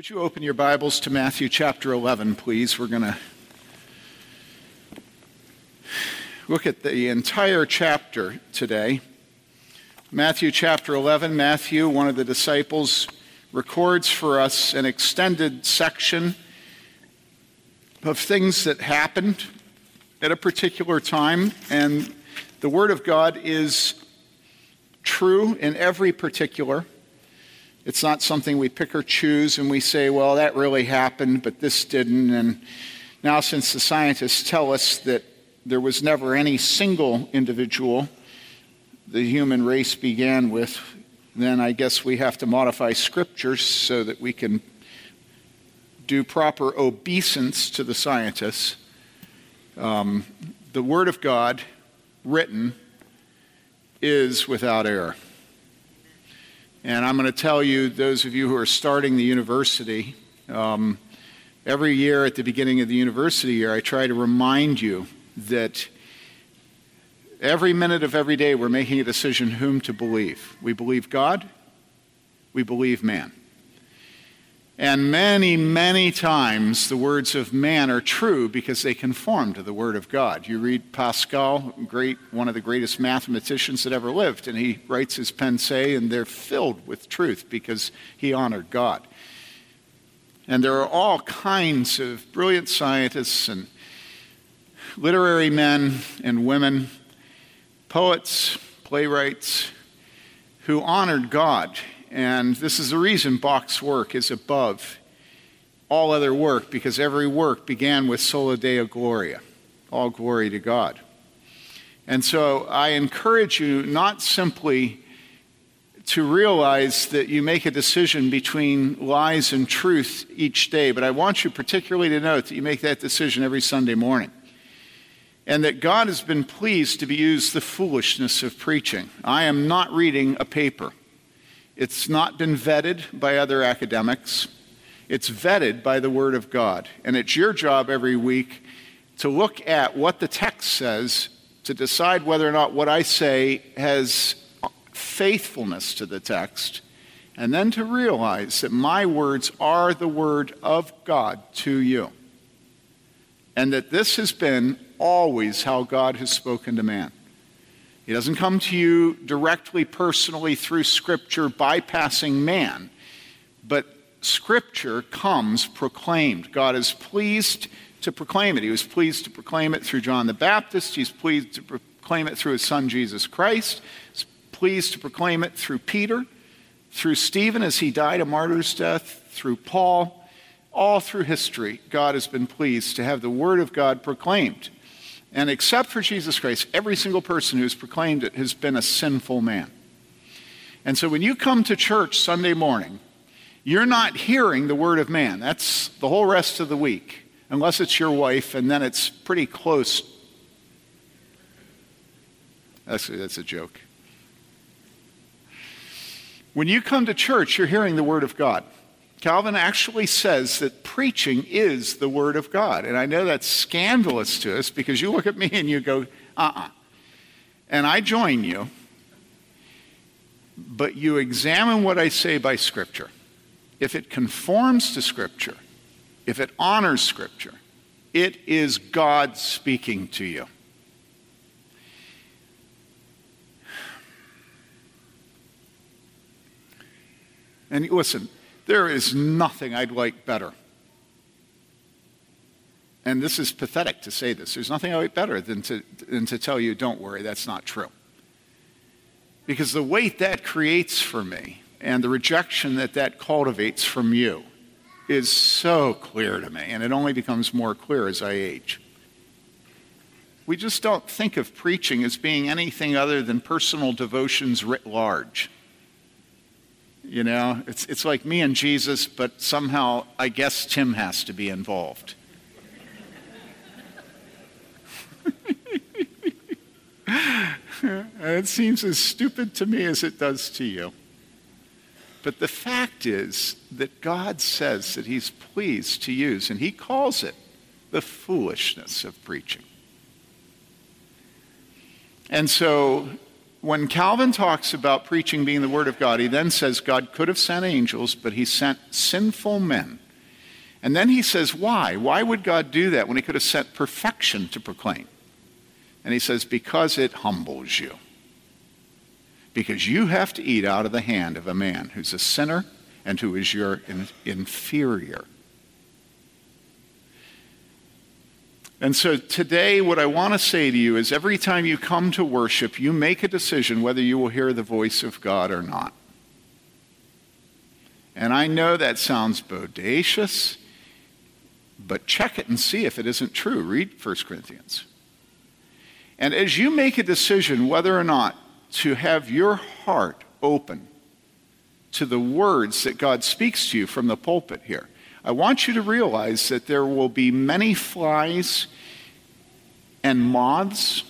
Would you open your Bibles to Matthew chapter 11, please? We're going to look at the entire chapter today. Matthew chapter 11, Matthew, one of the disciples, records for us an extended section of things that happened at a particular time, and the Word of God is true in every particular. It's not something we pick or choose and we say, well, that really happened, but this didn't. And now, since the scientists tell us that there was never any single individual the human race began with, then I guess we have to modify scriptures so that we can do proper obeisance to the scientists. Um, the Word of God, written, is without error. And I'm going to tell you, those of you who are starting the university, um, every year at the beginning of the university year, I try to remind you that every minute of every day we're making a decision whom to believe. We believe God, we believe man. And many, many times the words of man are true because they conform to the word of God. You read Pascal, great, one of the greatest mathematicians that ever lived, and he writes his Pensées, and they're filled with truth because he honored God. And there are all kinds of brilliant scientists and literary men and women, poets, playwrights, who honored God and this is the reason Bach's work is above all other work, because every work began with Soli Deo Gloria, all glory to God. And so I encourage you not simply to realize that you make a decision between lies and truth each day, but I want you particularly to note that you make that decision every Sunday morning. And that God has been pleased to be used the foolishness of preaching. I am not reading a paper. It's not been vetted by other academics. It's vetted by the Word of God. And it's your job every week to look at what the text says to decide whether or not what I say has faithfulness to the text, and then to realize that my words are the Word of God to you. And that this has been always how God has spoken to man. He doesn't come to you directly, personally through Scripture, bypassing man, but Scripture comes proclaimed. God is pleased to proclaim it. He was pleased to proclaim it through John the Baptist. He's pleased to proclaim it through his son Jesus Christ. He's pleased to proclaim it through Peter, through Stephen as he died a martyr's death, through Paul. All through history, God has been pleased to have the Word of God proclaimed. And except for Jesus Christ, every single person who's proclaimed it has been a sinful man. And so when you come to church Sunday morning, you're not hearing the word of man. That's the whole rest of the week, unless it's your wife, and then it's pretty close. Actually, that's a joke. When you come to church, you're hearing the word of God. Calvin actually says that preaching is the Word of God. And I know that's scandalous to us because you look at me and you go, uh uh-uh. uh And I join you, but you examine what I say by Scripture. If it conforms to Scripture, if it honors Scripture, it is God speaking to you. And listen, there is nothing I'd like better. And this is pathetic to say this. There's nothing I'd like better than to, than to tell you, don't worry, that's not true. Because the weight that creates for me and the rejection that that cultivates from you is so clear to me, and it only becomes more clear as I age. We just don't think of preaching as being anything other than personal devotions writ large. You know, it's, it's like me and Jesus, but somehow I guess Tim has to be involved. it seems as stupid to me as it does to you. But the fact is that God says that He's pleased to use, and He calls it the foolishness of preaching. And so when Calvin talks about preaching being the Word of God, he then says God could have sent angels, but he sent sinful men. And then he says, why? Why would God do that when he could have sent perfection to proclaim? And he says, because it humbles you. Because you have to eat out of the hand of a man who's a sinner and who is your in- inferior. And so today, what I want to say to you is every time you come to worship, you make a decision whether you will hear the voice of God or not. And I know that sounds bodacious, but check it and see if it isn't true. Read 1 Corinthians. And as you make a decision whether or not to have your heart open to the words that God speaks to you from the pulpit here, I want you to realize that there will be many flies and moths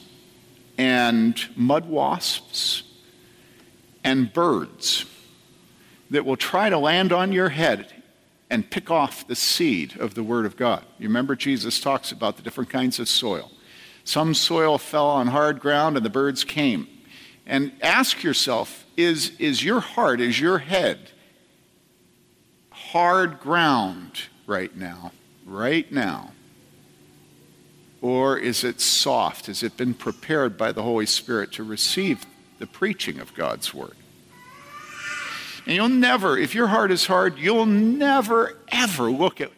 and mud wasps and birds that will try to land on your head and pick off the seed of the Word of God. You remember Jesus talks about the different kinds of soil. Some soil fell on hard ground and the birds came. And ask yourself is, is your heart, is your head hard ground right now? Right now? Or is it soft? Has it been prepared by the Holy Spirit to receive the preaching of God's Word? And you'll never, if your heart is hard, you'll never, ever look at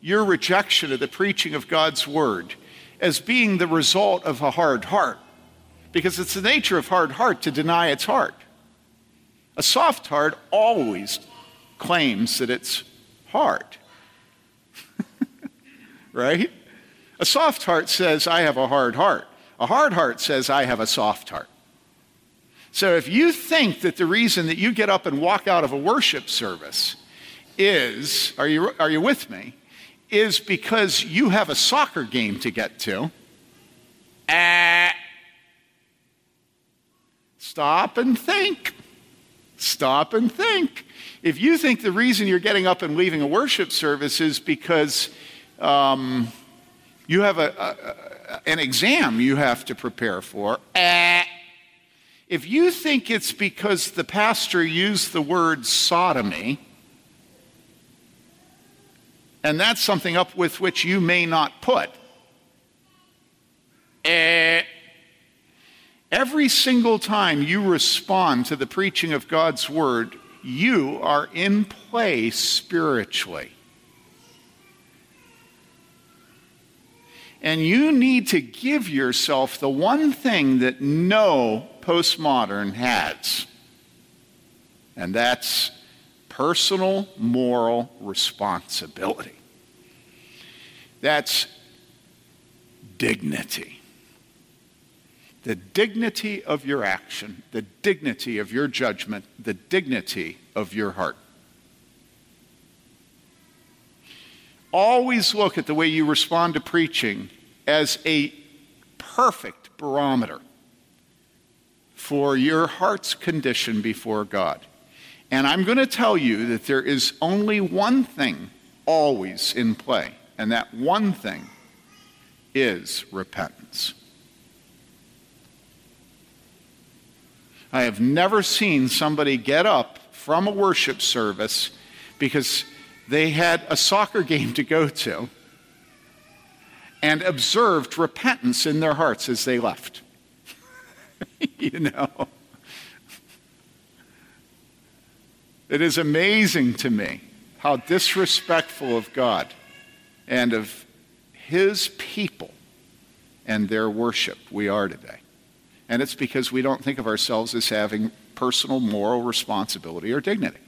your rejection of the preaching of God's Word as being the result of a hard heart. Because it's the nature of hard heart to deny its heart. A soft heart always claims that it's hard. right? A soft heart says, I have a hard heart. A hard heart says, I have a soft heart. So if you think that the reason that you get up and walk out of a worship service is, are you, are you with me, is because you have a soccer game to get to, ah, stop and think. Stop and think. If you think the reason you're getting up and leaving a worship service is because um, you have a, a, an exam you have to prepare for, eh. if you think it's because the pastor used the word sodomy, and that's something up with which you may not put, eh. Every single time you respond to the preaching of God's word, you are in play spiritually. And you need to give yourself the one thing that no postmodern has, and that's personal moral responsibility. That's dignity the dignity of your action, the dignity of your judgment, the dignity of your heart. Always look at the way you respond to preaching as a perfect barometer for your heart's condition before God. And I'm going to tell you that there is only one thing always in play, and that one thing is repentance. I have never seen somebody get up from a worship service because they had a soccer game to go to and observed repentance in their hearts as they left. you know? It is amazing to me how disrespectful of God and of His people and their worship we are today. And it's because we don't think of ourselves as having personal moral responsibility or dignity.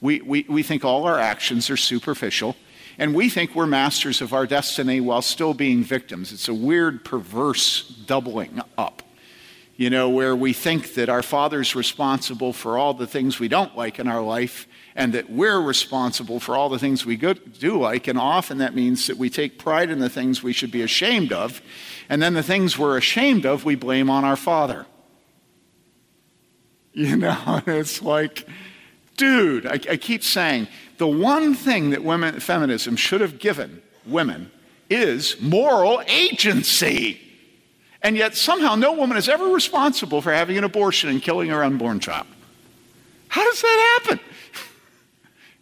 We, we, we think all our actions are superficial, and we think we're masters of our destiny while still being victims. It's a weird, perverse doubling up, you know, where we think that our Father's responsible for all the things we don't like in our life, and that we're responsible for all the things we do like, and often that means that we take pride in the things we should be ashamed of, and then the things we're ashamed of, we blame on our Father. You know, it's like, dude, I, I keep saying the one thing that women, feminism should have given women is moral agency. And yet, somehow, no woman is ever responsible for having an abortion and killing her unborn child. How does that happen?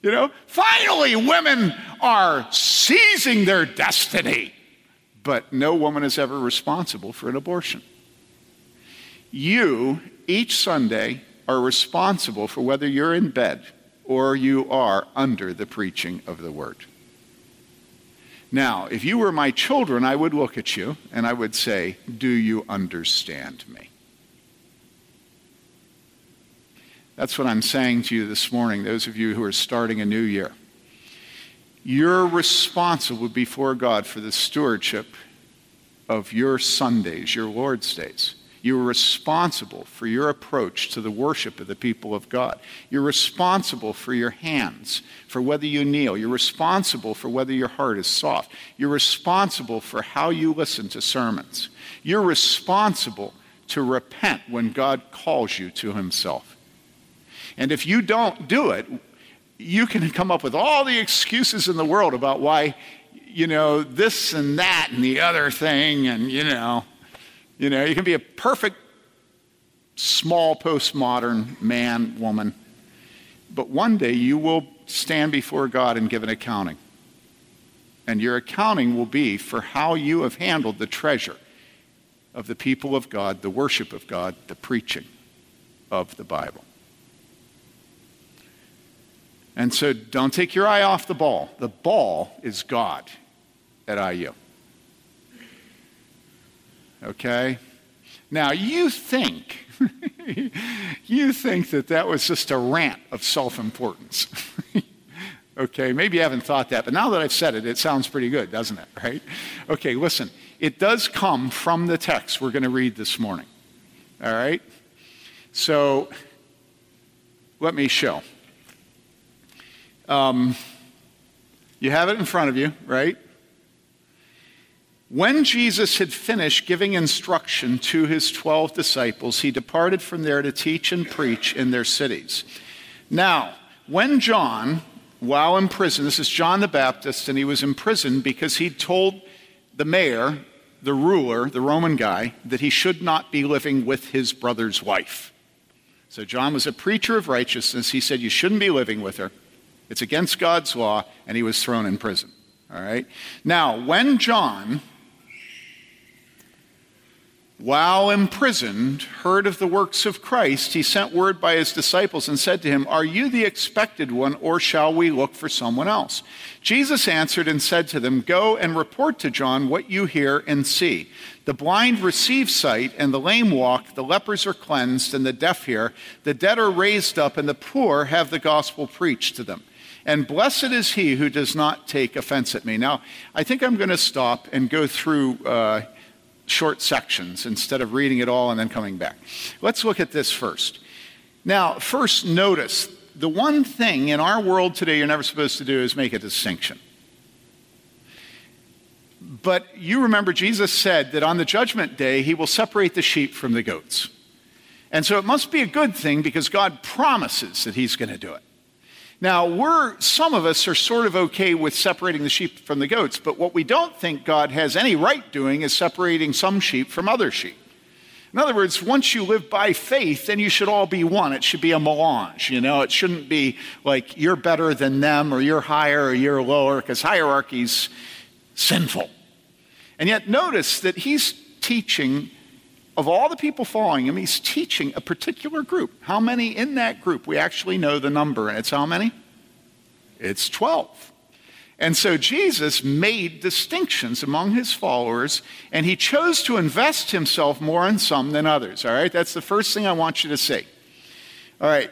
You know, finally, women are seizing their destiny, but no woman is ever responsible for an abortion. You, each Sunday, are responsible for whether you're in bed or you are under the preaching of the word. Now, if you were my children, I would look at you and I would say, Do you understand me? That's what I'm saying to you this morning, those of you who are starting a new year. You're responsible before God for the stewardship of your Sundays, your Lord's days. You're responsible for your approach to the worship of the people of God. You're responsible for your hands, for whether you kneel. You're responsible for whether your heart is soft. You're responsible for how you listen to sermons. You're responsible to repent when God calls you to Himself. And if you don't do it, you can come up with all the excuses in the world about why, you know, this and that and the other thing, and, you know, you know, you can be a perfect small postmodern man, woman, but one day you will stand before God and give an accounting. And your accounting will be for how you have handled the treasure of the people of God, the worship of God, the preaching of the Bible. And so don't take your eye off the ball. The ball is God at IU. Okay? Now, you think, you think that that was just a rant of self importance. okay, maybe you haven't thought that, but now that I've said it, it sounds pretty good, doesn't it? Right? Okay, listen, it does come from the text we're going to read this morning. All right? So, let me show. Um, you have it in front of you, right? When Jesus had finished giving instruction to his 12 disciples, he departed from there to teach and preach in their cities. Now, when John, while in prison, this is John the Baptist, and he was in prison because he told the mayor, the ruler, the Roman guy, that he should not be living with his brother's wife. So John was a preacher of righteousness. He said, You shouldn't be living with her. It's against God's law, and he was thrown in prison. All right? Now, when John, while imprisoned, heard of the works of Christ, he sent word by his disciples and said to him, Are you the expected one, or shall we look for someone else? Jesus answered and said to them, Go and report to John what you hear and see. The blind receive sight, and the lame walk, the lepers are cleansed, and the deaf hear, the dead are raised up, and the poor have the gospel preached to them. And blessed is he who does not take offense at me. Now, I think I'm going to stop and go through uh, short sections instead of reading it all and then coming back. Let's look at this first. Now, first, notice the one thing in our world today you're never supposed to do is make a distinction. But you remember Jesus said that on the judgment day, he will separate the sheep from the goats. And so it must be a good thing because God promises that he's going to do it. Now, we're, some of us are sort of okay with separating the sheep from the goats, but what we don't think God has any right doing is separating some sheep from other sheep. In other words, once you live by faith, then you should all be one. It should be a melange, you know? It shouldn't be like you're better than them or you're higher or you're lower, because hierarchy's sinful. And yet, notice that he's teaching of all the people following him, he's teaching a particular group. How many in that group? We actually know the number, and it's how many? It's 12. And so Jesus made distinctions among his followers, and he chose to invest himself more in some than others. All right, that's the first thing I want you to see. All right,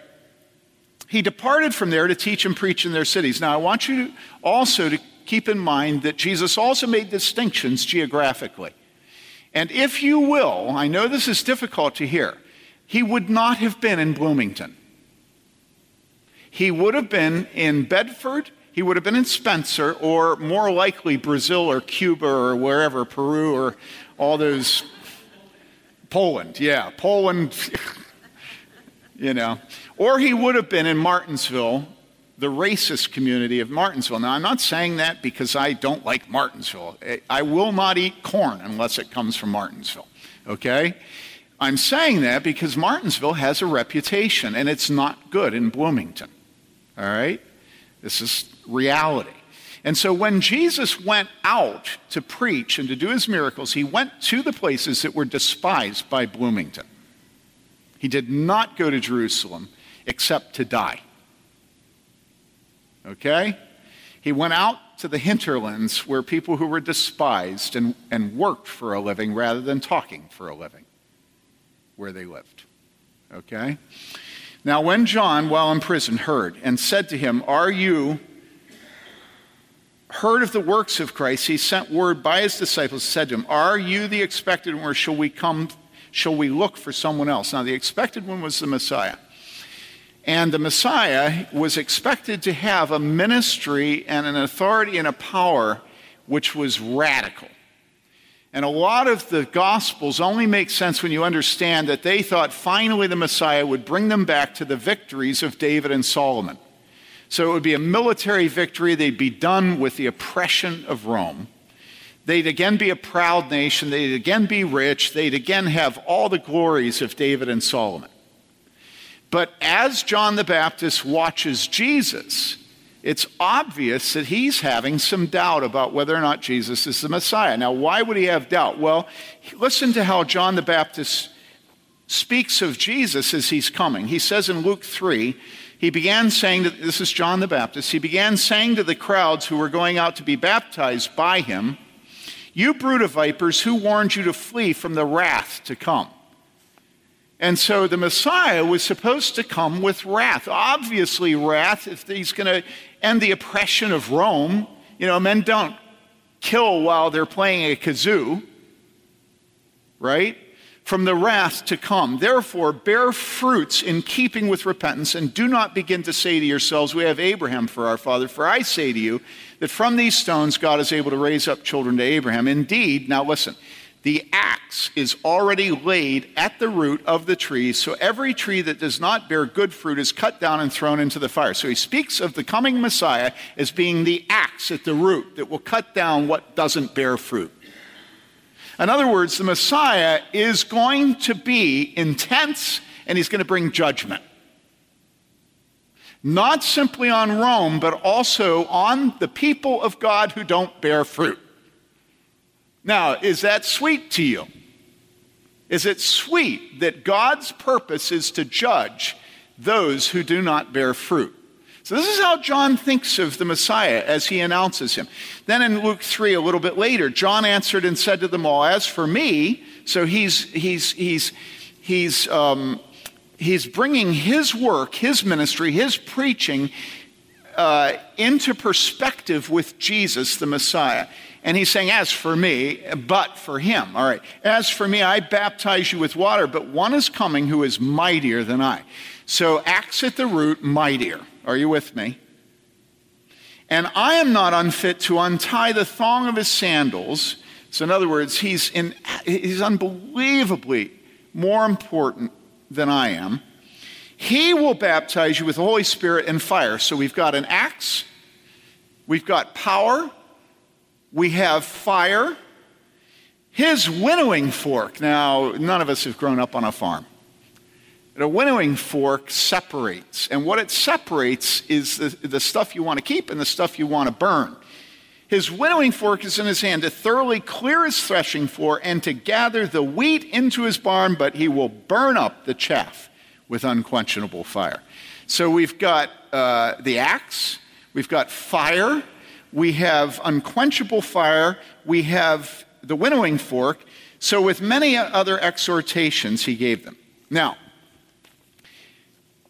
he departed from there to teach and preach in their cities. Now, I want you also to keep in mind that Jesus also made distinctions geographically. And if you will, I know this is difficult to hear, he would not have been in Bloomington. He would have been in Bedford, he would have been in Spencer, or more likely Brazil or Cuba or wherever, Peru or all those. Poland, yeah, Poland, you know. Or he would have been in Martinsville the racist community of Martinsville. Now, I'm not saying that because I don't like Martinsville. Eh, I will not eat corn unless it comes from Martinsville. Okay? I'm saying that because Martinsville has a reputation and it's not good in Bloomington. All right? This is reality. And so when Jesus went out to preach and to do his miracles, he went to the places that were despised by Bloomington. He did not go to Jerusalem except to die. Okay? He went out to the hinterlands where people who were despised and, and worked for a living rather than talking for a living, where they lived. Okay? Now, when John, while in prison, heard and said to him, Are you heard of the works of Christ? He sent word by his disciples, said to him, Are you the expected one, or shall we come, shall we look for someone else? Now, the expected one was the Messiah. And the Messiah was expected to have a ministry and an authority and a power which was radical. And a lot of the Gospels only make sense when you understand that they thought finally the Messiah would bring them back to the victories of David and Solomon. So it would be a military victory. They'd be done with the oppression of Rome. They'd again be a proud nation. They'd again be rich. They'd again have all the glories of David and Solomon. But as John the Baptist watches Jesus, it's obvious that he's having some doubt about whether or not Jesus is the Messiah. Now, why would he have doubt? Well, listen to how John the Baptist speaks of Jesus as he's coming. He says in Luke 3, he began saying that this is John the Baptist. He began saying to the crowds who were going out to be baptized by him, You brood of vipers, who warned you to flee from the wrath to come? And so the Messiah was supposed to come with wrath. Obviously, wrath, if he's going to end the oppression of Rome. You know, men don't kill while they're playing a kazoo, right? From the wrath to come. Therefore, bear fruits in keeping with repentance, and do not begin to say to yourselves, We have Abraham for our father. For I say to you that from these stones God is able to raise up children to Abraham. Indeed, now listen, the axe is already laid at the root of the tree, so every tree that does not bear good fruit is cut down and thrown into the fire. So he speaks of the coming Messiah as being the axe at the root that will cut down what doesn't bear fruit. In other words, the Messiah is going to be intense and he's going to bring judgment. Not simply on Rome, but also on the people of God who don't bear fruit. Now, is that sweet to you? Is it sweet that God's purpose is to judge those who do not bear fruit? So, this is how John thinks of the Messiah as he announces him. Then in Luke 3, a little bit later, John answered and said to them all, As for me, so he's, he's, he's, he's, um, he's bringing his work, his ministry, his preaching uh, into perspective with Jesus, the Messiah. And he's saying, As for me, but for him. All right. As for me, I baptize you with water, but one is coming who is mightier than I. So, axe at the root, mightier. Are you with me? And I am not unfit to untie the thong of his sandals. So, in other words, he's, in, he's unbelievably more important than I am. He will baptize you with the Holy Spirit and fire. So, we've got an axe, we've got power, we have fire. His winnowing fork. Now, none of us have grown up on a farm. a winnowing fork separates. And what it separates is the, the stuff you want to keep and the stuff you want to burn. His winnowing fork is in his hand to thoroughly clear his threshing floor and to gather the wheat into his barn, but he will burn up the chaff with unquenchable fire. So we've got uh, the axe, we've got fire, we have unquenchable fire, we have the winnowing fork. So, with many other exhortations, he gave them. Now,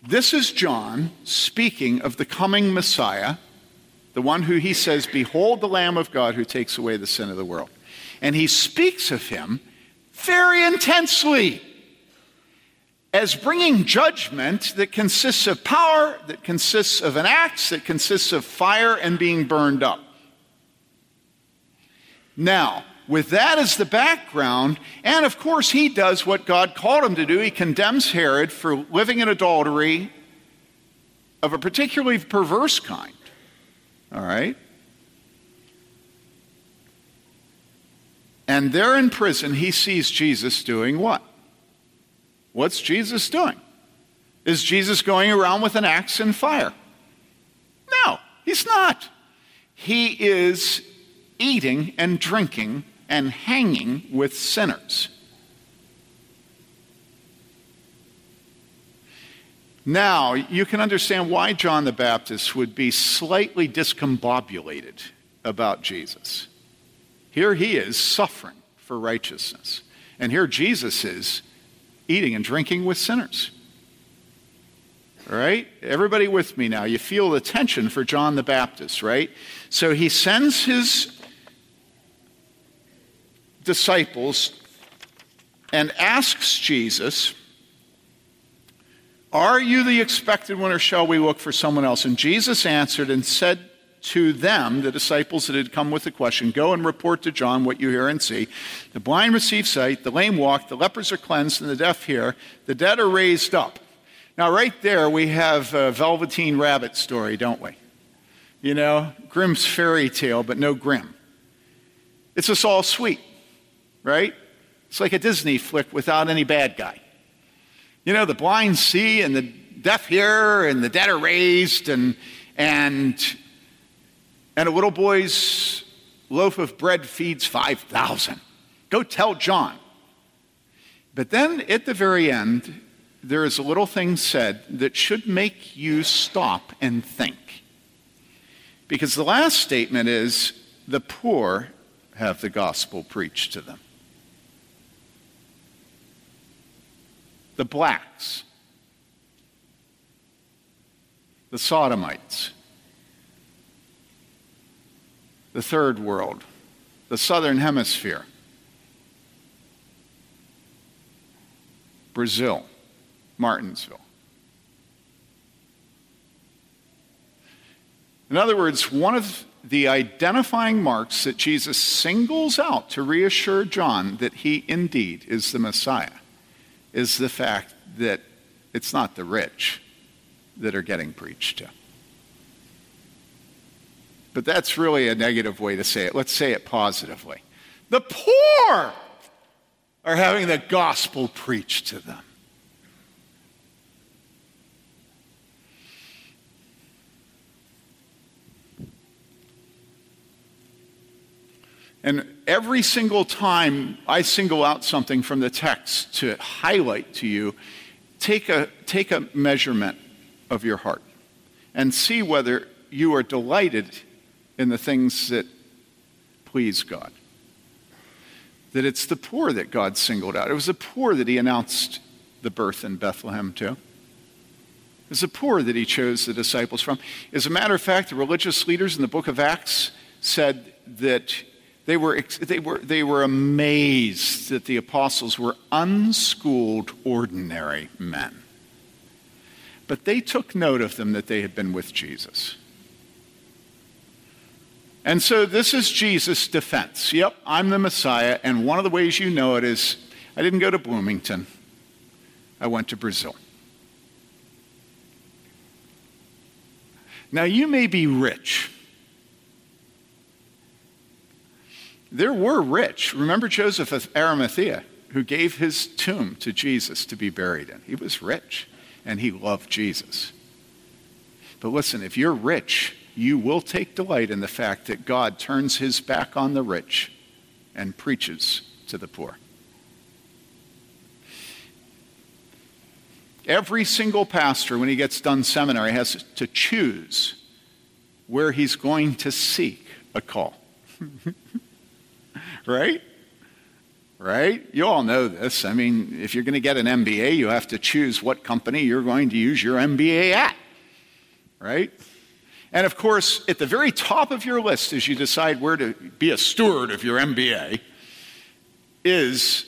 this is John speaking of the coming Messiah, the one who he says, Behold the Lamb of God who takes away the sin of the world. And he speaks of him very intensely as bringing judgment that consists of power, that consists of an axe, that consists of fire and being burned up. Now, with that as the background, and of course, he does what God called him to do. He condemns Herod for living in adultery of a particularly perverse kind. All right? And there in prison, he sees Jesus doing what? What's Jesus doing? Is Jesus going around with an axe and fire? No, he's not. He is eating and drinking and hanging with sinners. Now, you can understand why John the Baptist would be slightly discombobulated about Jesus. Here he is suffering for righteousness. And here Jesus is eating and drinking with sinners. All right? Everybody with me now. You feel the tension for John the Baptist, right? So he sends his disciples and asks Jesus, Are you the expected one, or shall we look for someone else? And Jesus answered and said to them, the disciples that had come with the question, Go and report to John what you hear and see. The blind receive sight, the lame walk, the lepers are cleansed, and the deaf hear, the dead are raised up. Now, right there, we have a Velveteen Rabbit story, don't we? You know, Grimm's fairy tale, but no Grimm. It's just all sweet right? It's like a Disney flick without any bad guy. You know, the blind see and the deaf hear and the dead are raised and, and, and a little boy's loaf of bread feeds 5,000. Go tell John. But then at the very end, there is a little thing said that should make you stop and think. Because the last statement is the poor have the gospel preached to them. the blacks, the sodomites, the third world, the southern hemisphere, Brazil, Martinsville. In other words, one of the identifying marks that Jesus singles out to reassure John that he indeed is the Messiah is the fact that it's not the rich that are getting preached to. But that's really a negative way to say it. Let's say it positively. The poor are having the gospel preached to them. And every single time I single out something from the text to highlight to you, take a, take a measurement of your heart and see whether you are delighted in the things that please God. That it's the poor that God singled out. It was the poor that he announced the birth in Bethlehem to. It was the poor that he chose the disciples from. As a matter of fact, the religious leaders in the book of Acts said that they were, they, were, they were amazed that the apostles were unschooled, ordinary men. But they took note of them that they had been with Jesus. And so this is Jesus' defense. Yep, I'm the Messiah, and one of the ways you know it is I didn't go to Bloomington, I went to Brazil. Now, you may be rich. there were rich. Remember Joseph of Arimathea, who gave his tomb to Jesus to be buried in. He was rich and he loved Jesus. But listen, if you're rich, you will take delight in the fact that God turns his back on the rich and preaches to the poor. Every single pastor, when he gets done seminary, has to choose where he's going to seek a call. right? Right? You all know this. I mean, if you're going to get an MBA, you have to choose what company you're going to use your MBA at. Right? And of course, at the very top of your list as you decide where to be a steward of your MBA is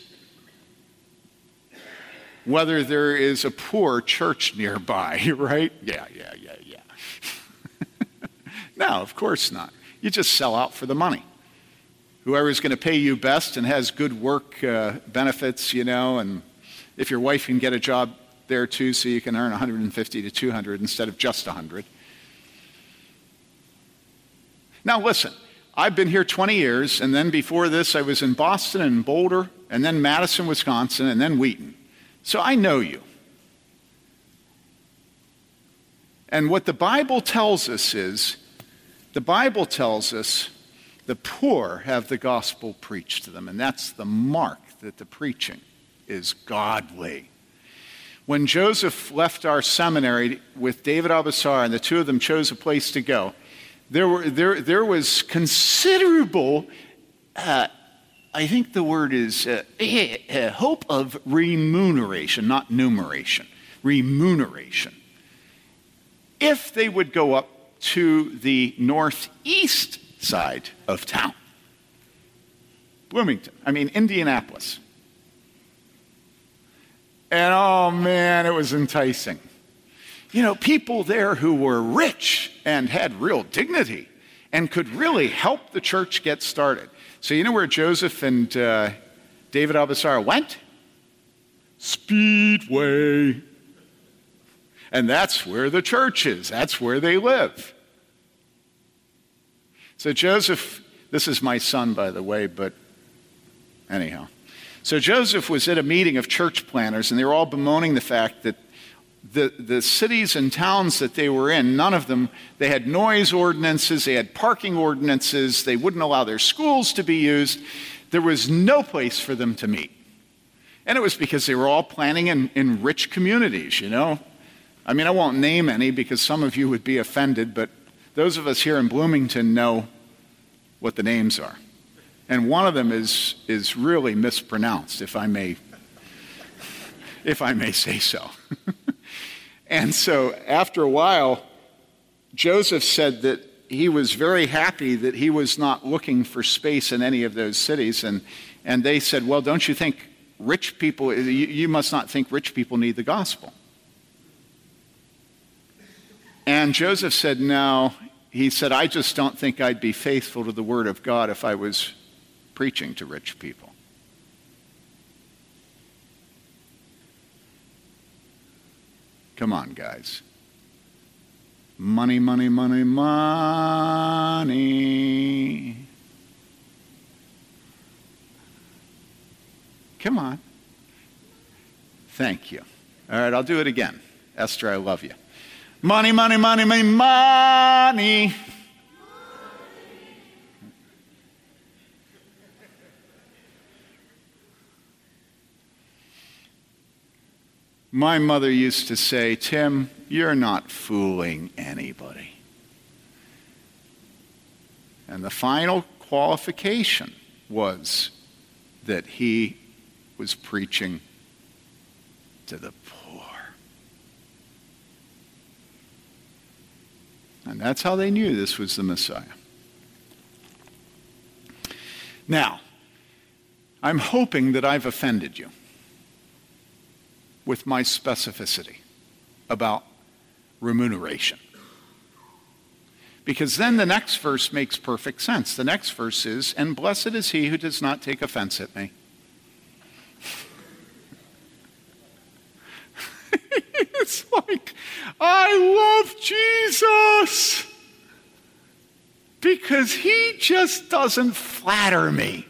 whether there is a poor church nearby, right? Yeah, yeah, yeah, yeah. no, of course not. You just sell out for the money whoever is going to pay you best and has good work uh, benefits, you know, and if your wife can get a job there too so you can earn 150 to 200 instead of just 100. Now listen, I've been here 20 years, and then before this, I was in Boston and Boulder, and then Madison, Wisconsin, and then Wheaton. So I know you. And what the Bible tells us is the Bible tells us the poor have the gospel preached to them, and that's the mark that the preaching is godly. When Joseph left our seminary with David Abasar and the two of them chose a place to go, there, were, there, there was considerable, uh, I think the word is uh, uh, hope of remuneration, not numeration, remuneration. If they would go up to the northeast side of town, Bloomington, I mean, Indianapolis. And oh man, it was enticing. You know, people there who were rich and had real dignity and could really help the church get started. So, you know where Joseph and uh, David Abasar went? Speedway. And that's where the church is, that's where they live. So, Joseph, this is my son, by the way, but anyhow. So Joseph was at a meeting of church planners, and they were all bemoaning the fact that the, the cities and towns that they were in, none of them, they had noise ordinances, they had parking ordinances, they wouldn't allow their schools to be used. There was no place for them to meet. And it was because they were all planning in, in rich communities, you know. I mean, I won't name any because some of you would be offended, but those of us here in Bloomington know what the names are. And one of them is, is really mispronounced, if I may, if I may say so. and so after a while, Joseph said that he was very happy that he was not looking for space in any of those cities. And, and they said, Well, don't you think rich people, you, you must not think rich people need the gospel? And Joseph said, No. He said, I just don't think I'd be faithful to the word of God if I was preaching to rich people. Come on, guys. Money, money, money, money. Come on. Thank you. All right, I'll do it again. Esther, I love you. Money, money, money, money, money. My mother used to say, Tim, you're not fooling anybody. And the final qualification was that he was preaching to the poor. And that's how they knew this was the Messiah. Now, I'm hoping that I've offended you with my specificity about remuneration. Because then the next verse makes perfect sense. The next verse is, And blessed is he who does not take offense at me. it's like, I love Jesus because he just doesn't flatter me.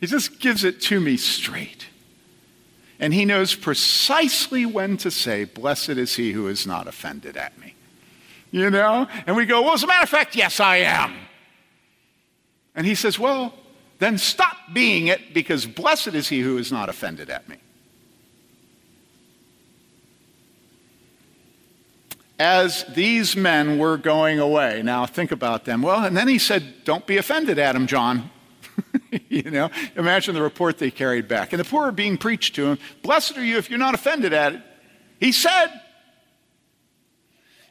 He just gives it to me straight. And he knows precisely when to say, Blessed is he who is not offended at me. You know? And we go, Well, as a matter of fact, yes, I am. And he says, Well, then stop being it because blessed is he who is not offended at me. As these men were going away, now think about them. Well, and then he said, Don't be offended at him, John. you know, imagine the report they carried back. And the poor are being preached to him. Blessed are you if you're not offended at it. He said,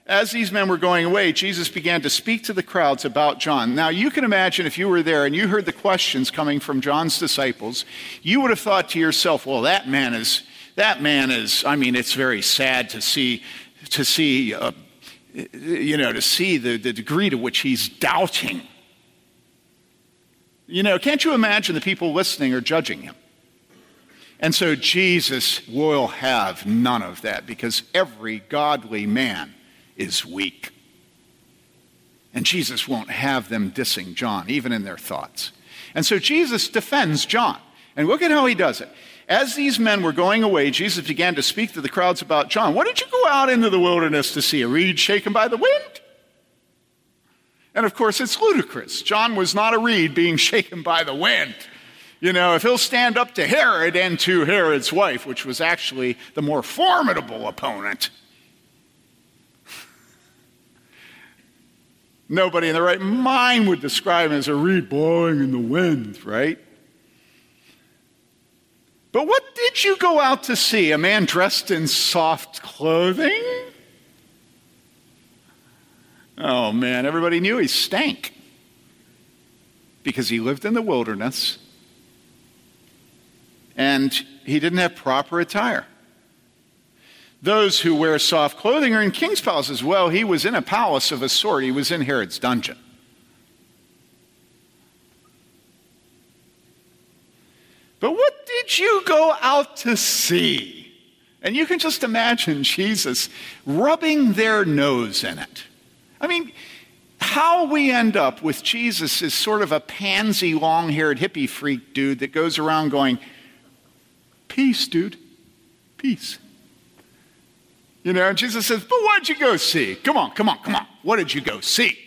as these men were going away, Jesus began to speak to the crowds about John. Now, you can imagine if you were there and you heard the questions coming from John's disciples, you would have thought to yourself, well, that man is, that man is, I mean, it's very sad to see, to see, uh, you know, to see the, the degree to which he's doubting you know, can't you imagine the people listening are judging him? And so Jesus will have none of that because every godly man is weak. And Jesus won't have them dissing John, even in their thoughts. And so Jesus defends John. And look at how he does it. As these men were going away, Jesus began to speak to the crowds about John. What did you go out into the wilderness to see? A reed shaken by the wind? And of course, it's ludicrous. John was not a reed being shaken by the wind. You know, if he'll stand up to Herod and to Herod's wife, which was actually the more formidable opponent, nobody in the right mind would describe him as a reed blowing in the wind, right? But what did you go out to see? A man dressed in soft clothing? Oh man, everybody knew he stank because he lived in the wilderness and he didn't have proper attire. Those who wear soft clothing are in king's palaces. Well, he was in a palace of a sort, he was in Herod's dungeon. But what did you go out to see? And you can just imagine Jesus rubbing their nose in it. I mean, how we end up with Jesus is sort of a pansy, long haired hippie freak dude that goes around going, Peace, dude, peace. You know, and Jesus says, But what'd you go see? Come on, come on, come on. What did you go see?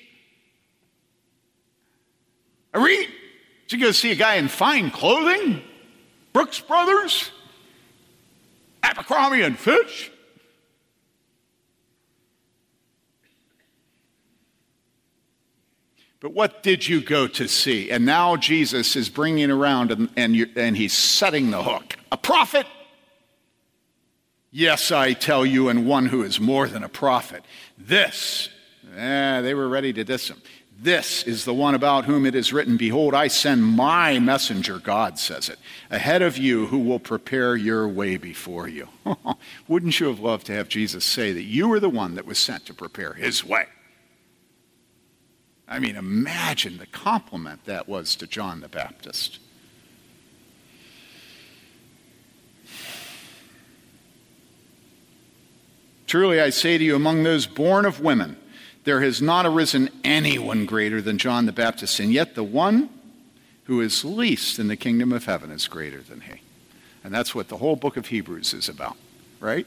I read. Did you go see a guy in fine clothing? Brooks Brothers, Abercrombie and Fitch. But what did you go to see? And now Jesus is bringing around and, and, you, and he's setting the hook. A prophet? Yes, I tell you, and one who is more than a prophet. This, eh, they were ready to diss him. This is the one about whom it is written, Behold, I send my messenger, God says it, ahead of you who will prepare your way before you. Wouldn't you have loved to have Jesus say that you were the one that was sent to prepare his way? I mean, imagine the compliment that was to John the Baptist. Truly, I say to you, among those born of women, there has not arisen anyone greater than John the Baptist, and yet the one who is least in the kingdom of heaven is greater than he. And that's what the whole book of Hebrews is about, right?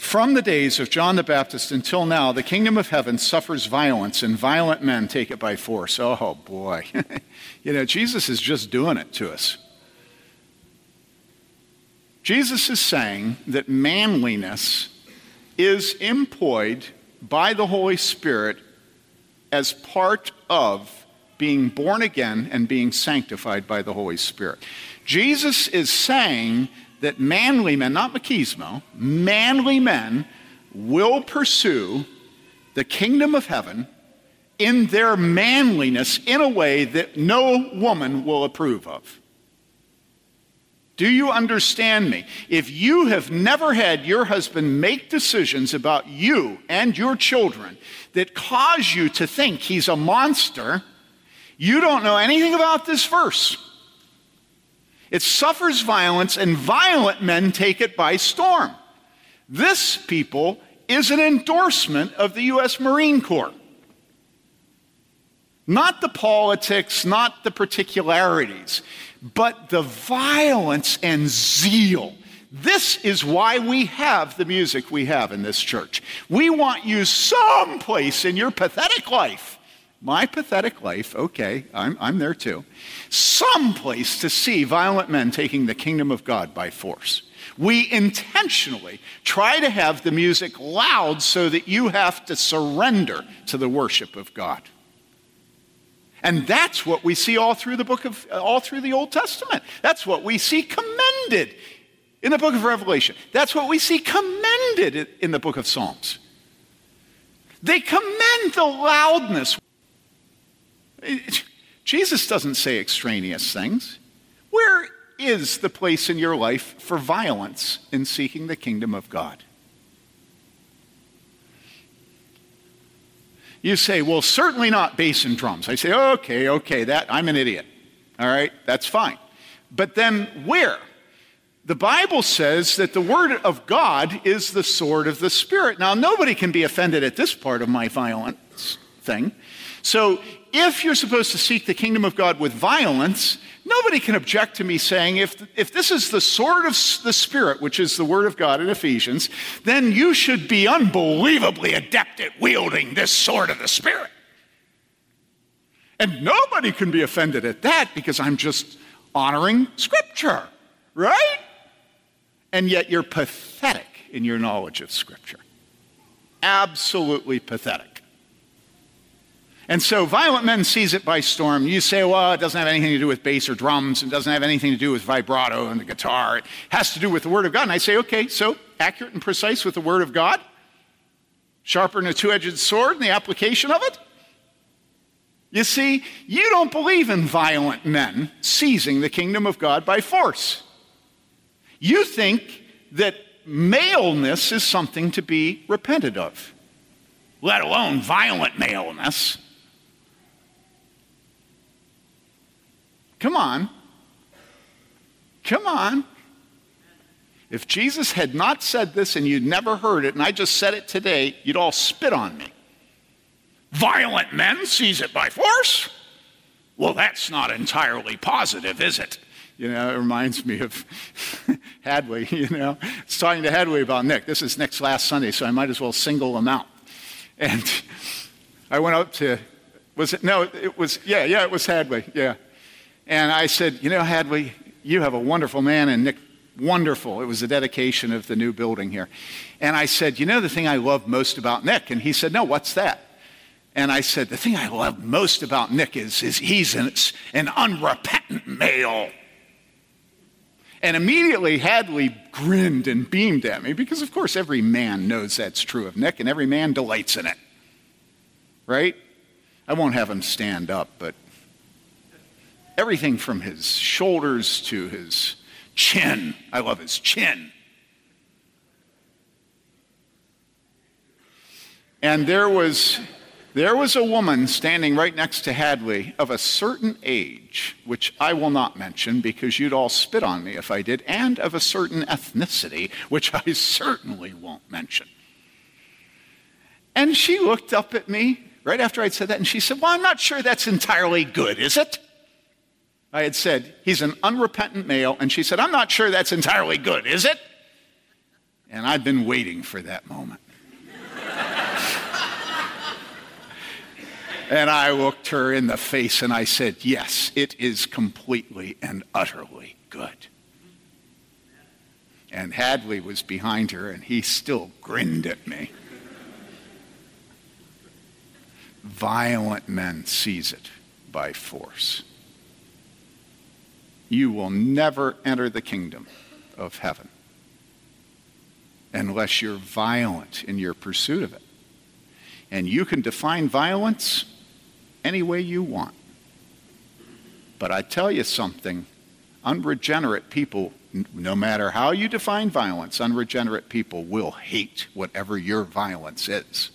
From the days of John the Baptist until now, the kingdom of heaven suffers violence, and violent men take it by force. Oh, boy. you know, Jesus is just doing it to us. Jesus is saying that manliness is employed by the Holy Spirit as part of being born again and being sanctified by the Holy Spirit. Jesus is saying that manly men, not machismo, manly men will pursue the kingdom of heaven in their manliness in a way that no woman will approve of. Do you understand me? If you have never had your husband make decisions about you and your children that cause you to think he's a monster, you don't know anything about this verse. It suffers violence, and violent men take it by storm. This, people, is an endorsement of the U.S. Marine Corps. Not the politics, not the particularities but the violence and zeal. This is why we have the music we have in this church. We want you someplace in your pathetic life, my pathetic life, okay, I'm, I'm there too, someplace to see violent men taking the kingdom of God by force. We intentionally try to have the music loud so that you have to surrender to the worship of God. And that's what we see all through the book of, all through the Old Testament. That's what we see commended in the book of Revelation. That's what we see commended in the book of Psalms. They commend the loudness. Jesus doesn't say extraneous things. Where is the place in your life for violence in seeking the kingdom of God? You say, well, certainly not bass and drums. I say, okay, okay, that I'm an idiot. All right, that's fine. But then where? The Bible says that the Word of God is the sword of the Spirit. Now, nobody can be offended at this part of my violence thing. So, if you're supposed to seek the kingdom of God with violence, nobody can object to me saying, if, if this is the sword of the Spirit, which is the Word of God in Ephesians, then you should be unbelievably adept at wielding this sword of the Spirit. And nobody can be offended at that because I'm just honoring Scripture, right? And yet you're pathetic in your knowledge of Scripture. Absolutely pathetic. And so violent men seize it by storm. You say, well, it doesn't have anything to do with bass or drums. It doesn't have anything to do with vibrato and the guitar. It has to do with the Word of God. And I say, okay, so accurate and precise with the Word of God, sharper than a two edged sword in the application of it. You see, you don't believe in violent men seizing the kingdom of God by force. You think that maleness is something to be repented of, let alone violent maleness. Come on. Come on. If Jesus had not said this and you'd never heard it, and I just said it today, you'd all spit on me. Violent men seize it by force? Well, that's not entirely positive, is it? You know, it reminds me of Hadley, you know. It's talking to Hadley about Nick. This is Nick's last Sunday, so I might as well single him out. And I went up to, was it, no, it was, yeah, yeah, it was Hadley, yeah. And I said, You know, Hadley, you have a wonderful man, and Nick, wonderful. It was the dedication of the new building here. And I said, You know, the thing I love most about Nick? And he said, No, what's that? And I said, The thing I love most about Nick is, is he's an, an unrepentant male. And immediately Hadley grinned and beamed at me because, of course, every man knows that's true of Nick and every man delights in it. Right? I won't have him stand up, but everything from his shoulders to his chin. I love his chin. And there was, there was a woman standing right next to Hadley of a certain age, which I will not mention because you'd all spit on me if I did, and of a certain ethnicity, which I certainly won't mention. And she looked up at me right after I'd said that, and she said, Well, I'm not sure that's entirely good, is it? I had said, he's an unrepentant male. And she said, I'm not sure that's entirely good, is it? And I've been waiting for that moment. and I looked her in the face and I said, Yes, it is completely and utterly good. And Hadley was behind her and he still grinned at me. Violent men seize it by force you will never enter the kingdom of heaven unless you're violent in your pursuit of it. And you can define violence any way you want. But I tell you something unregenerate people, no matter how you define violence, unregenerate people will hate whatever your violence is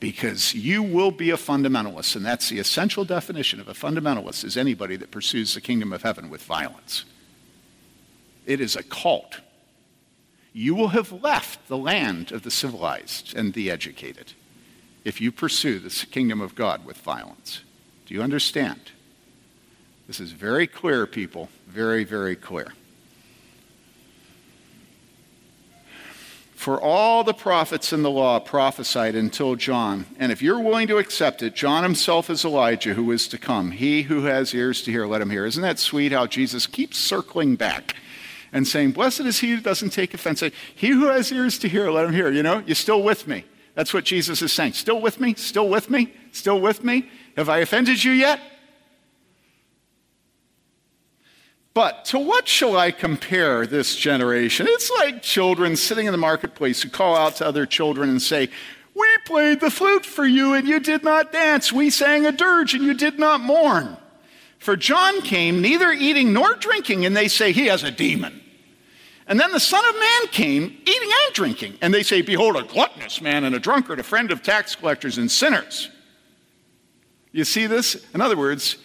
because you will be a fundamentalist, and that's the essential definition of a fundamentalist is anybody that pursues the kingdom of heaven with violence. It is a cult. You will have left the land of the civilized and the educated if you pursue the kingdom of God with violence. Do you understand? This is very clear, people. Very, very clear. For all the prophets in the law prophesied until John. And if you're willing to accept it, John himself is Elijah who is to come. He who has ears to hear, let him hear. Isn't that sweet how Jesus keeps circling back and saying, Blessed is he who doesn't take offense. He who has ears to hear, let him hear. You know, you're still with me. That's what Jesus is saying. Still with me? Still with me? Still with me? Have I offended you yet? But to what shall I compare this generation? It's like children sitting in the marketplace who call out to other children and say, We played the flute for you and you did not dance. We sang a dirge and you did not mourn. For John came neither eating nor drinking, and they say he has a demon. And then the Son of Man came eating and drinking, and they say, Behold, a gluttonous man and a drunkard, a friend of tax collectors and sinners. You see this? In other words,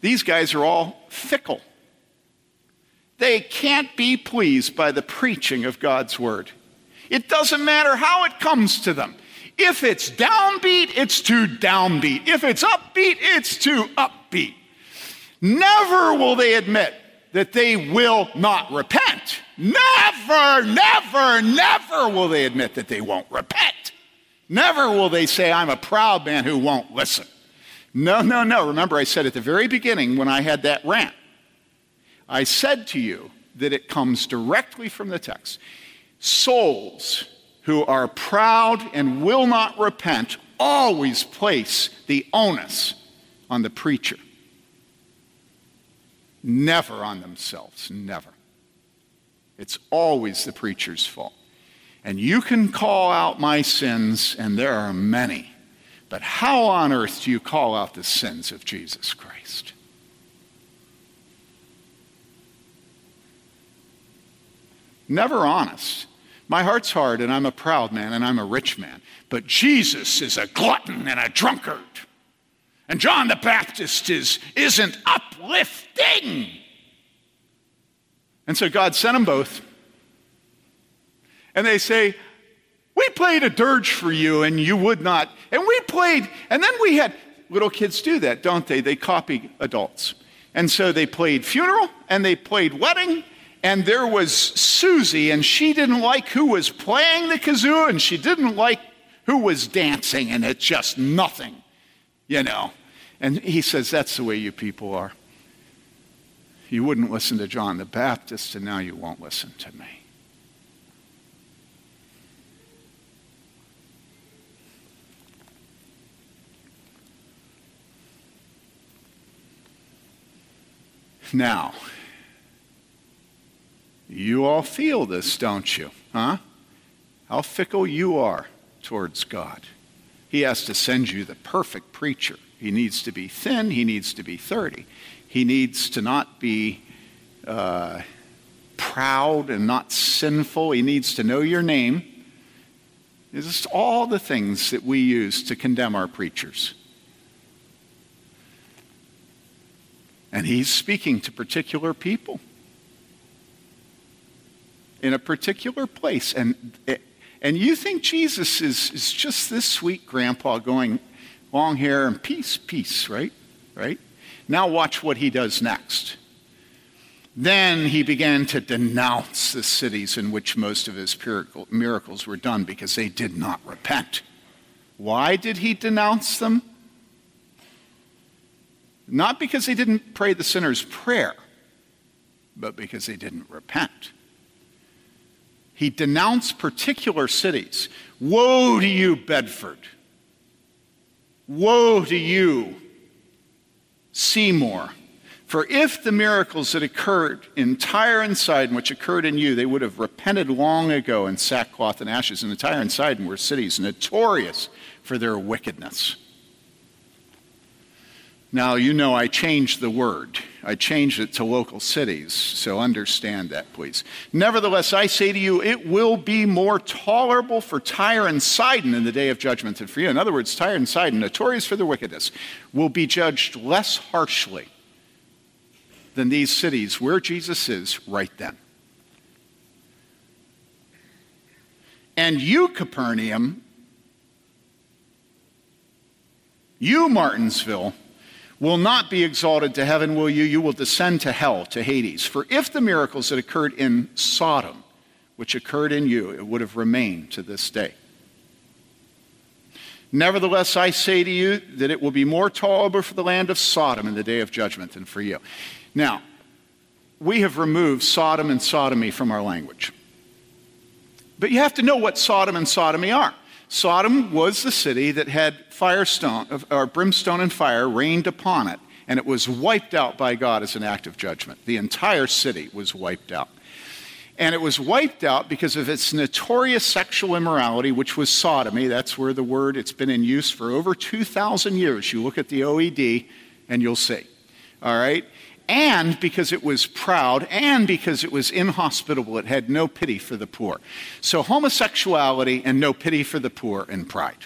these guys are all fickle. They can't be pleased by the preaching of God's word. It doesn't matter how it comes to them. If it's downbeat, it's too downbeat. If it's upbeat, it's too upbeat. Never will they admit that they will not repent. Never, never, never will they admit that they won't repent. Never will they say, I'm a proud man who won't listen. No, no, no. Remember, I said at the very beginning when I had that rant, I said to you that it comes directly from the text. Souls who are proud and will not repent always place the onus on the preacher, never on themselves, never. It's always the preacher's fault. And you can call out my sins, and there are many. But how on earth do you call out the sins of Jesus Christ? Never honest. My heart's hard, and I'm a proud man, and I'm a rich man. But Jesus is a glutton and a drunkard. And John the Baptist is, isn't uplifting. And so God sent them both. And they say, We played a dirge for you, and you would not. And we played, and then we had little kids do that, don't they? They copy adults. And so they played funeral, and they played wedding, and there was Susie, and she didn't like who was playing the kazoo, and she didn't like who was dancing, and it's just nothing, you know. And he says, That's the way you people are. You wouldn't listen to John the Baptist, and now you won't listen to me. Now, you all feel this, don't you? Huh? How fickle you are towards God. He has to send you the perfect preacher. He needs to be thin, he needs to be 30. He needs to not be uh, proud and not sinful. He needs to know your name. It's just all the things that we use to condemn our preachers. And he's speaking to particular people in a particular place. And, and you think Jesus is, is just this sweet grandpa going long hair and peace, peace, right? Right? Now, watch what he does next. Then he began to denounce the cities in which most of his miracles were done because they did not repent. Why did he denounce them? Not because they didn't pray the sinner's prayer, but because they didn't repent. He denounced particular cities. Woe to you, Bedford! Woe to you, Seymour. For if the miracles that occurred in Tyre and Sidon, which occurred in you, they would have repented long ago in sackcloth and ashes. And the Tyre and Sidon were cities notorious for their wickedness. Now, you know I changed the word. I changed it to local cities, so understand that, please. Nevertheless, I say to you, it will be more tolerable for Tyre and Sidon in the day of judgment than for you. In other words, Tyre and Sidon, notorious for their wickedness, will be judged less harshly than these cities where Jesus is right then. And you, Capernaum, you, Martinsville, will not be exalted to heaven, will you? You will descend to hell, to Hades. For if the miracles that occurred in Sodom, which occurred in you, it would have remained to this day. Nevertheless, I say to you that it will be more tolerable for the land of Sodom in the day of judgment than for you. Now, we have removed Sodom and sodomy from our language. But you have to know what Sodom and sodomy are. Sodom was the city that had firestone or brimstone and fire rained upon it, and it was wiped out by God as an act of judgment. The entire city was wiped out. And it was wiped out because of its notorious sexual immorality, which was sodomy. That's where the word, it's been in use for over 2,000 years. You look at the OED and you'll see. All right? And because it was proud, and because it was inhospitable. It had no pity for the poor. So, homosexuality and no pity for the poor and pride.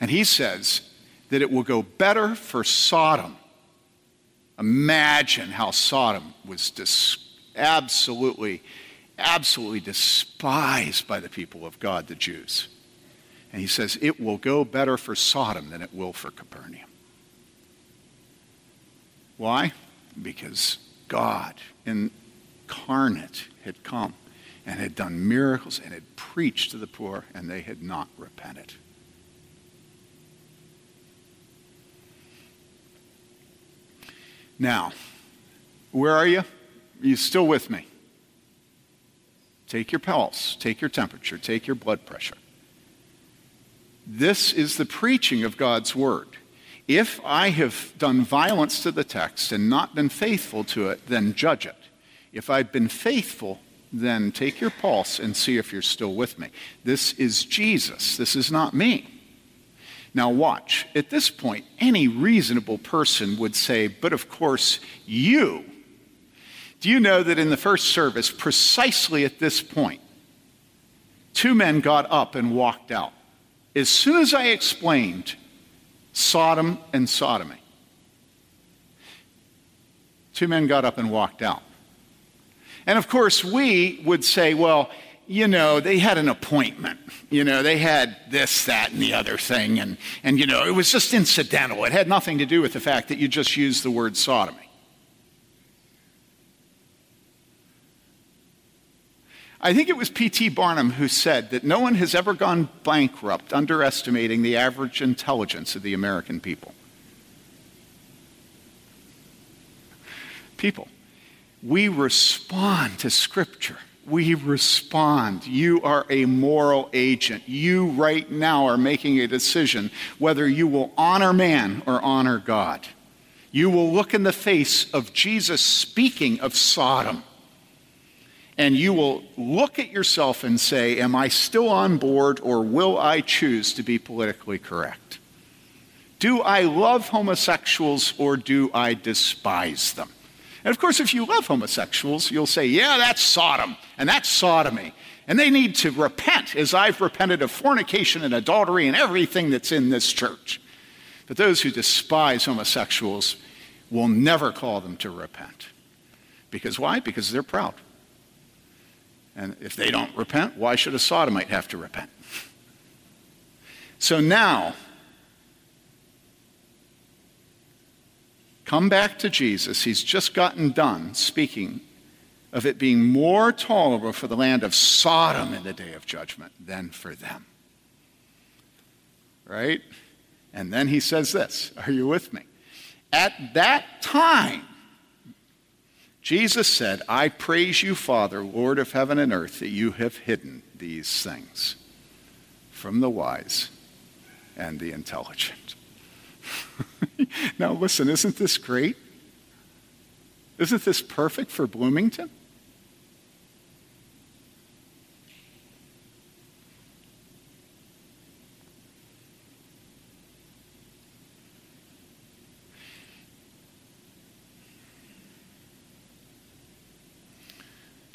And he says that it will go better for Sodom Imagine how Sodom was dis- absolutely, absolutely despised by the people of God, the Jews. And he says, It will go better for Sodom than it will for Capernaum. Why? Because God incarnate had come and had done miracles and had preached to the poor, and they had not repented. Now, where are you? Are you still with me? Take your pulse, take your temperature, take your blood pressure. This is the preaching of God's word. If I have done violence to the text and not been faithful to it, then judge it. If I've been faithful, then take your pulse and see if you're still with me. This is Jesus. This is not me. Now, watch. At this point, any reasonable person would say, But of course, you. Do you know that in the first service, precisely at this point, two men got up and walked out? As soon as I explained Sodom and sodomy. Two men got up and walked out. And of course, we would say, well, you know, they had an appointment. You know, they had this, that, and the other thing. And, and, you know, it was just incidental. It had nothing to do with the fact that you just used the word sodomy. I think it was P.T. Barnum who said that no one has ever gone bankrupt underestimating the average intelligence of the American people. People, we respond to Scripture. We respond. You are a moral agent. You, right now, are making a decision whether you will honor man or honor God. You will look in the face of Jesus speaking of Sodom and you will look at yourself and say, Am I still on board or will I choose to be politically correct? Do I love homosexuals or do I despise them? And of course, if you love homosexuals, you'll say, Yeah, that's Sodom and that's sodomy. And they need to repent as I've repented of fornication and adultery and everything that's in this church. But those who despise homosexuals will never call them to repent. Because why? Because they're proud. And if they don't repent, why should a sodomite have to repent? So now, come back to Jesus. He's just gotten done speaking of it being more tolerable for the land of Sodom in the day of judgment than for them. Right? And then he says this Are you with me? At that time, Jesus said, I praise you, Father, Lord of heaven and earth, that you have hidden these things from the wise and the intelligent. now, listen, isn't this great? Isn't this perfect for Bloomington?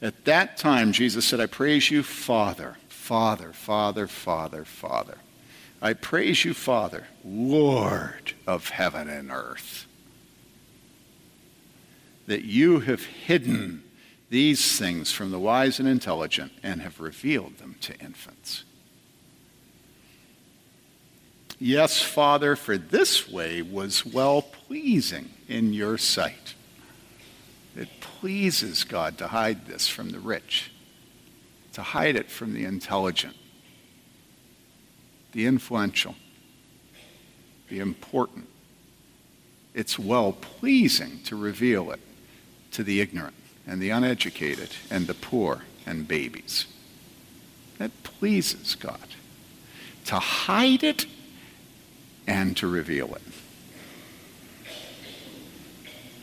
At that time, Jesus said, I praise you, Father, Father, Father, Father, Father. I praise you, Father, Lord of heaven and earth, that you have hidden these things from the wise and intelligent and have revealed them to infants. Yes, Father, for this way was well pleasing in your sight. It pleases God to hide this from the rich, to hide it from the intelligent, the influential, the important. It's well pleasing to reveal it to the ignorant and the uneducated and the poor and babies. That pleases God. To hide it and to reveal it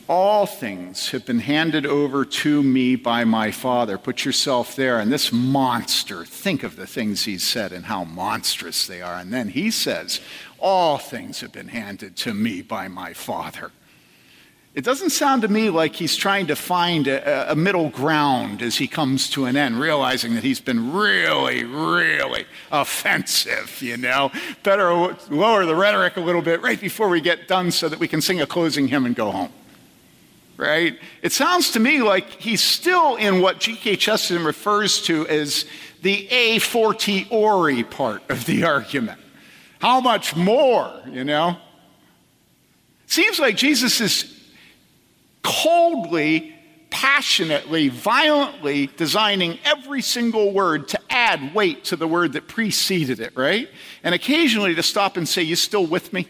all things have been handed over to me by my Father. Put yourself there. And this monster, think of the things he said and how monstrous they are. And then he says, All things have been handed to me by my Father. It doesn't sound to me like he's trying to find a, a, middle ground as he comes to an end, realizing that he's been really, really offensive, you know. Better lower the rhetoric a little bit right before we get done so that we can sing a closing hymn and go home. Right? It sounds to me like he's still in what G.K. Chesterton refers to as the a fortiori part of the argument. How much more, you know? Seems like Jesus is coldly, passionately, violently designing every single word to add weight to the word that preceded it, right? And occasionally to stop and say, You still with me?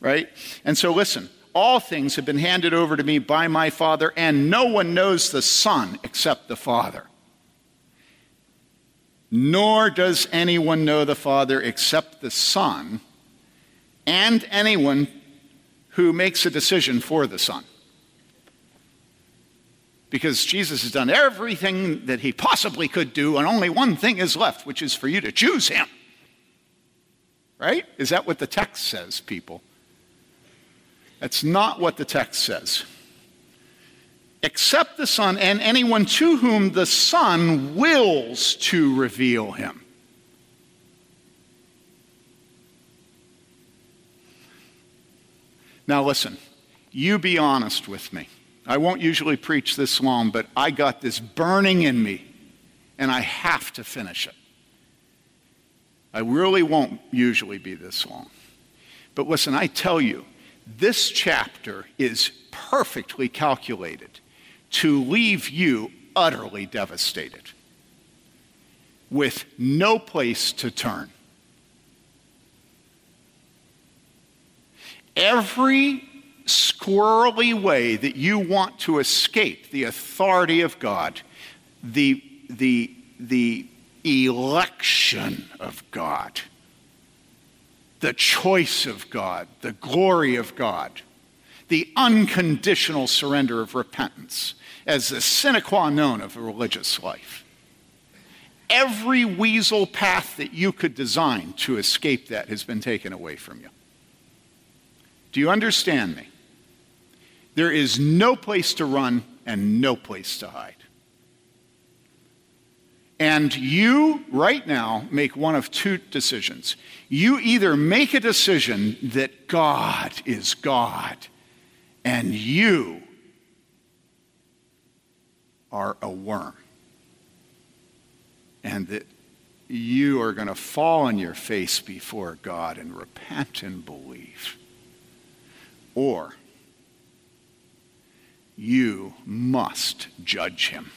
Right? And so listen, all things have been handed over to me by my Father, and no one knows the Son except the Father. Nor does anyone know the Father except the Son, and anyone who makes a decision for the Son. Because Jesus has done everything that he possibly could do, and only one thing is left, which is for you to choose him. Right? Is that what the text says, people? That's not what the text says. Except the Son and anyone to whom the Son wills to reveal him. Now, listen, you be honest with me. I won't usually preach this long, but I got this burning in me, and I have to finish it. I really won't usually be this long. But listen, I tell you, this chapter is perfectly calculated to leave you utterly devastated with no place to turn. Every squirrely way that you want to escape the authority of God, the, the, the election of God, the choice of God, the glory of God, the unconditional surrender of repentance as the sine qua non of a religious life. Every weasel path that you could design to escape that has been taken away from you. Do you understand me? There is no place to run and no place to hide. And you, right now, make one of two decisions. You either make a decision that God is God and you are a worm, and that you are going to fall on your face before God and repent and believe. Or you must judge him.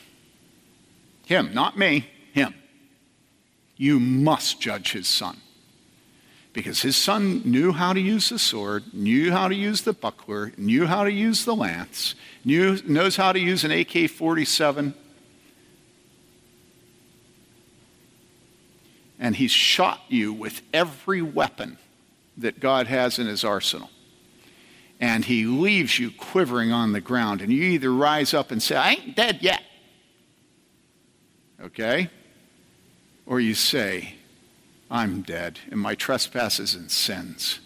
Him, not me, him. You must judge his son. Because his son knew how to use the sword, knew how to use the buckler, knew how to use the lance, knew, knows how to use an AK 47. And he's shot you with every weapon that God has in his arsenal and he leaves you quivering on the ground, and you either rise up and say, I ain't dead yet. Okay? Or you say, I'm dead in my trespasses and sins,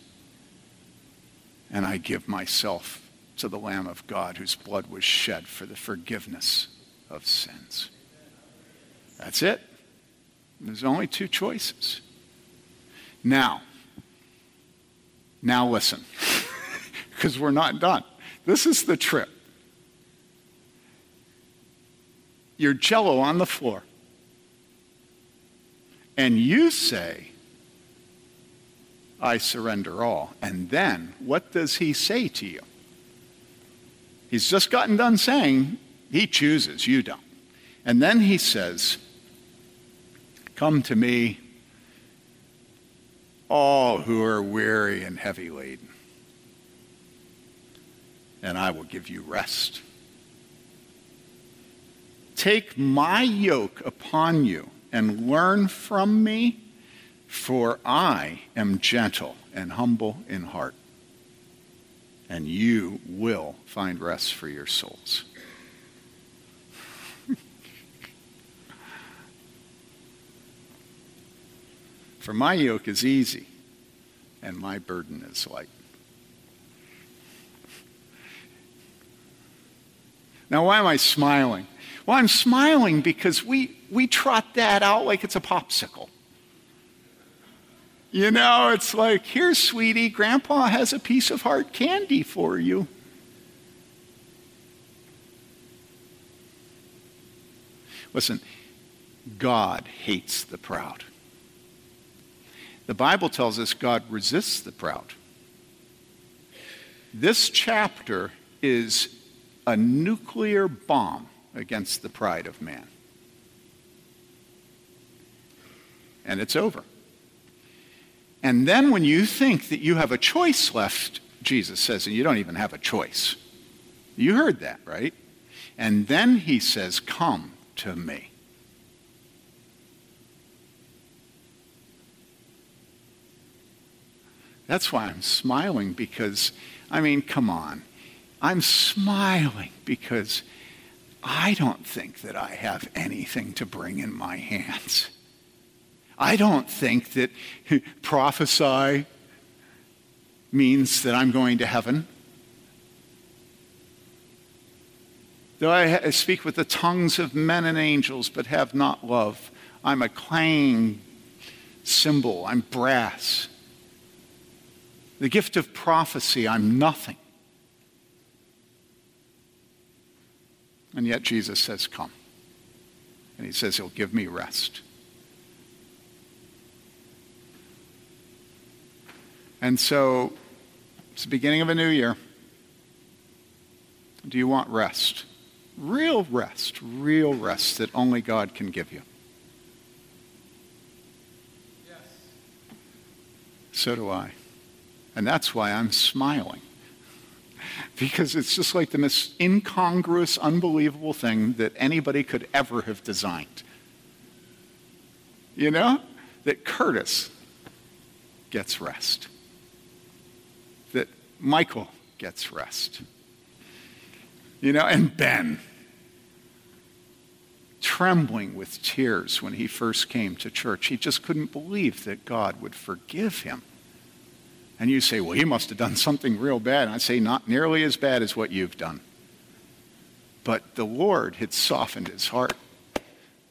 and I give myself to the Lamb of God whose blood was shed for the forgiveness of sins. That's it. There's only two choices. Now, now listen. because we're not done. This is the trip. You're jello on the floor. And you say, I surrender all. And then what does he say to you? He's just gotten done saying, He chooses, you don't. And then he says, Come to me, all who are weary and heavy laden and I will give you rest. Take my yoke upon you and learn from me, for I am gentle and humble in heart, and you will find rest for your souls. for my yoke is easy, and my burden is light. Now, why am I smiling? Well, I'm smiling because we, we trot that out like it's a popsicle. You know, it's like, here, sweetie, grandpa has a piece of hard candy for you. Listen, God hates the proud. The Bible tells us God resists the proud. This chapter is a nuclear bomb against the pride of man. And it's over. And then when you think that you have a choice left, Jesus says, and you don't even have a choice. You heard that, right? And then he says, Come to me. That's why I'm smiling because, I mean, come on. I'm smiling because I don't think that I have anything to bring in my hands. I don't think that prophesy means that I'm going to heaven. Though I speak with the tongues of men and angels but have not love, I'm a clanging cymbal, I'm brass. The gift of prophecy, I'm nothing. And yet Jesus says, Come. And he says, He'll give me rest. And so, it's the beginning of a new year. Do you want rest? Real rest, real rest that only God can give you. Yes. So do I. And that's why I'm smiling. Because it's just like the most incongruous, unbelievable thing that anybody could ever have designed. You know? That Curtis gets rest. Michael gets rest. You know, and Ben, trembling with tears when he first came to church. He just couldn't believe that God would forgive him. And you say, well, he must have done something real bad. And I say, not nearly as bad as what you've done. But the Lord had softened his heart.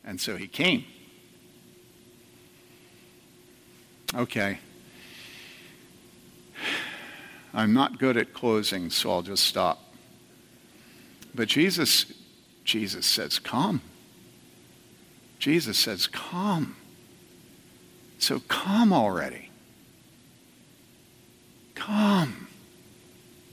And so he came. Okay. I'm not good at closing, so I'll just stop. But Jesus, Jesus says, Come. Jesus says, Come. So come already. Come.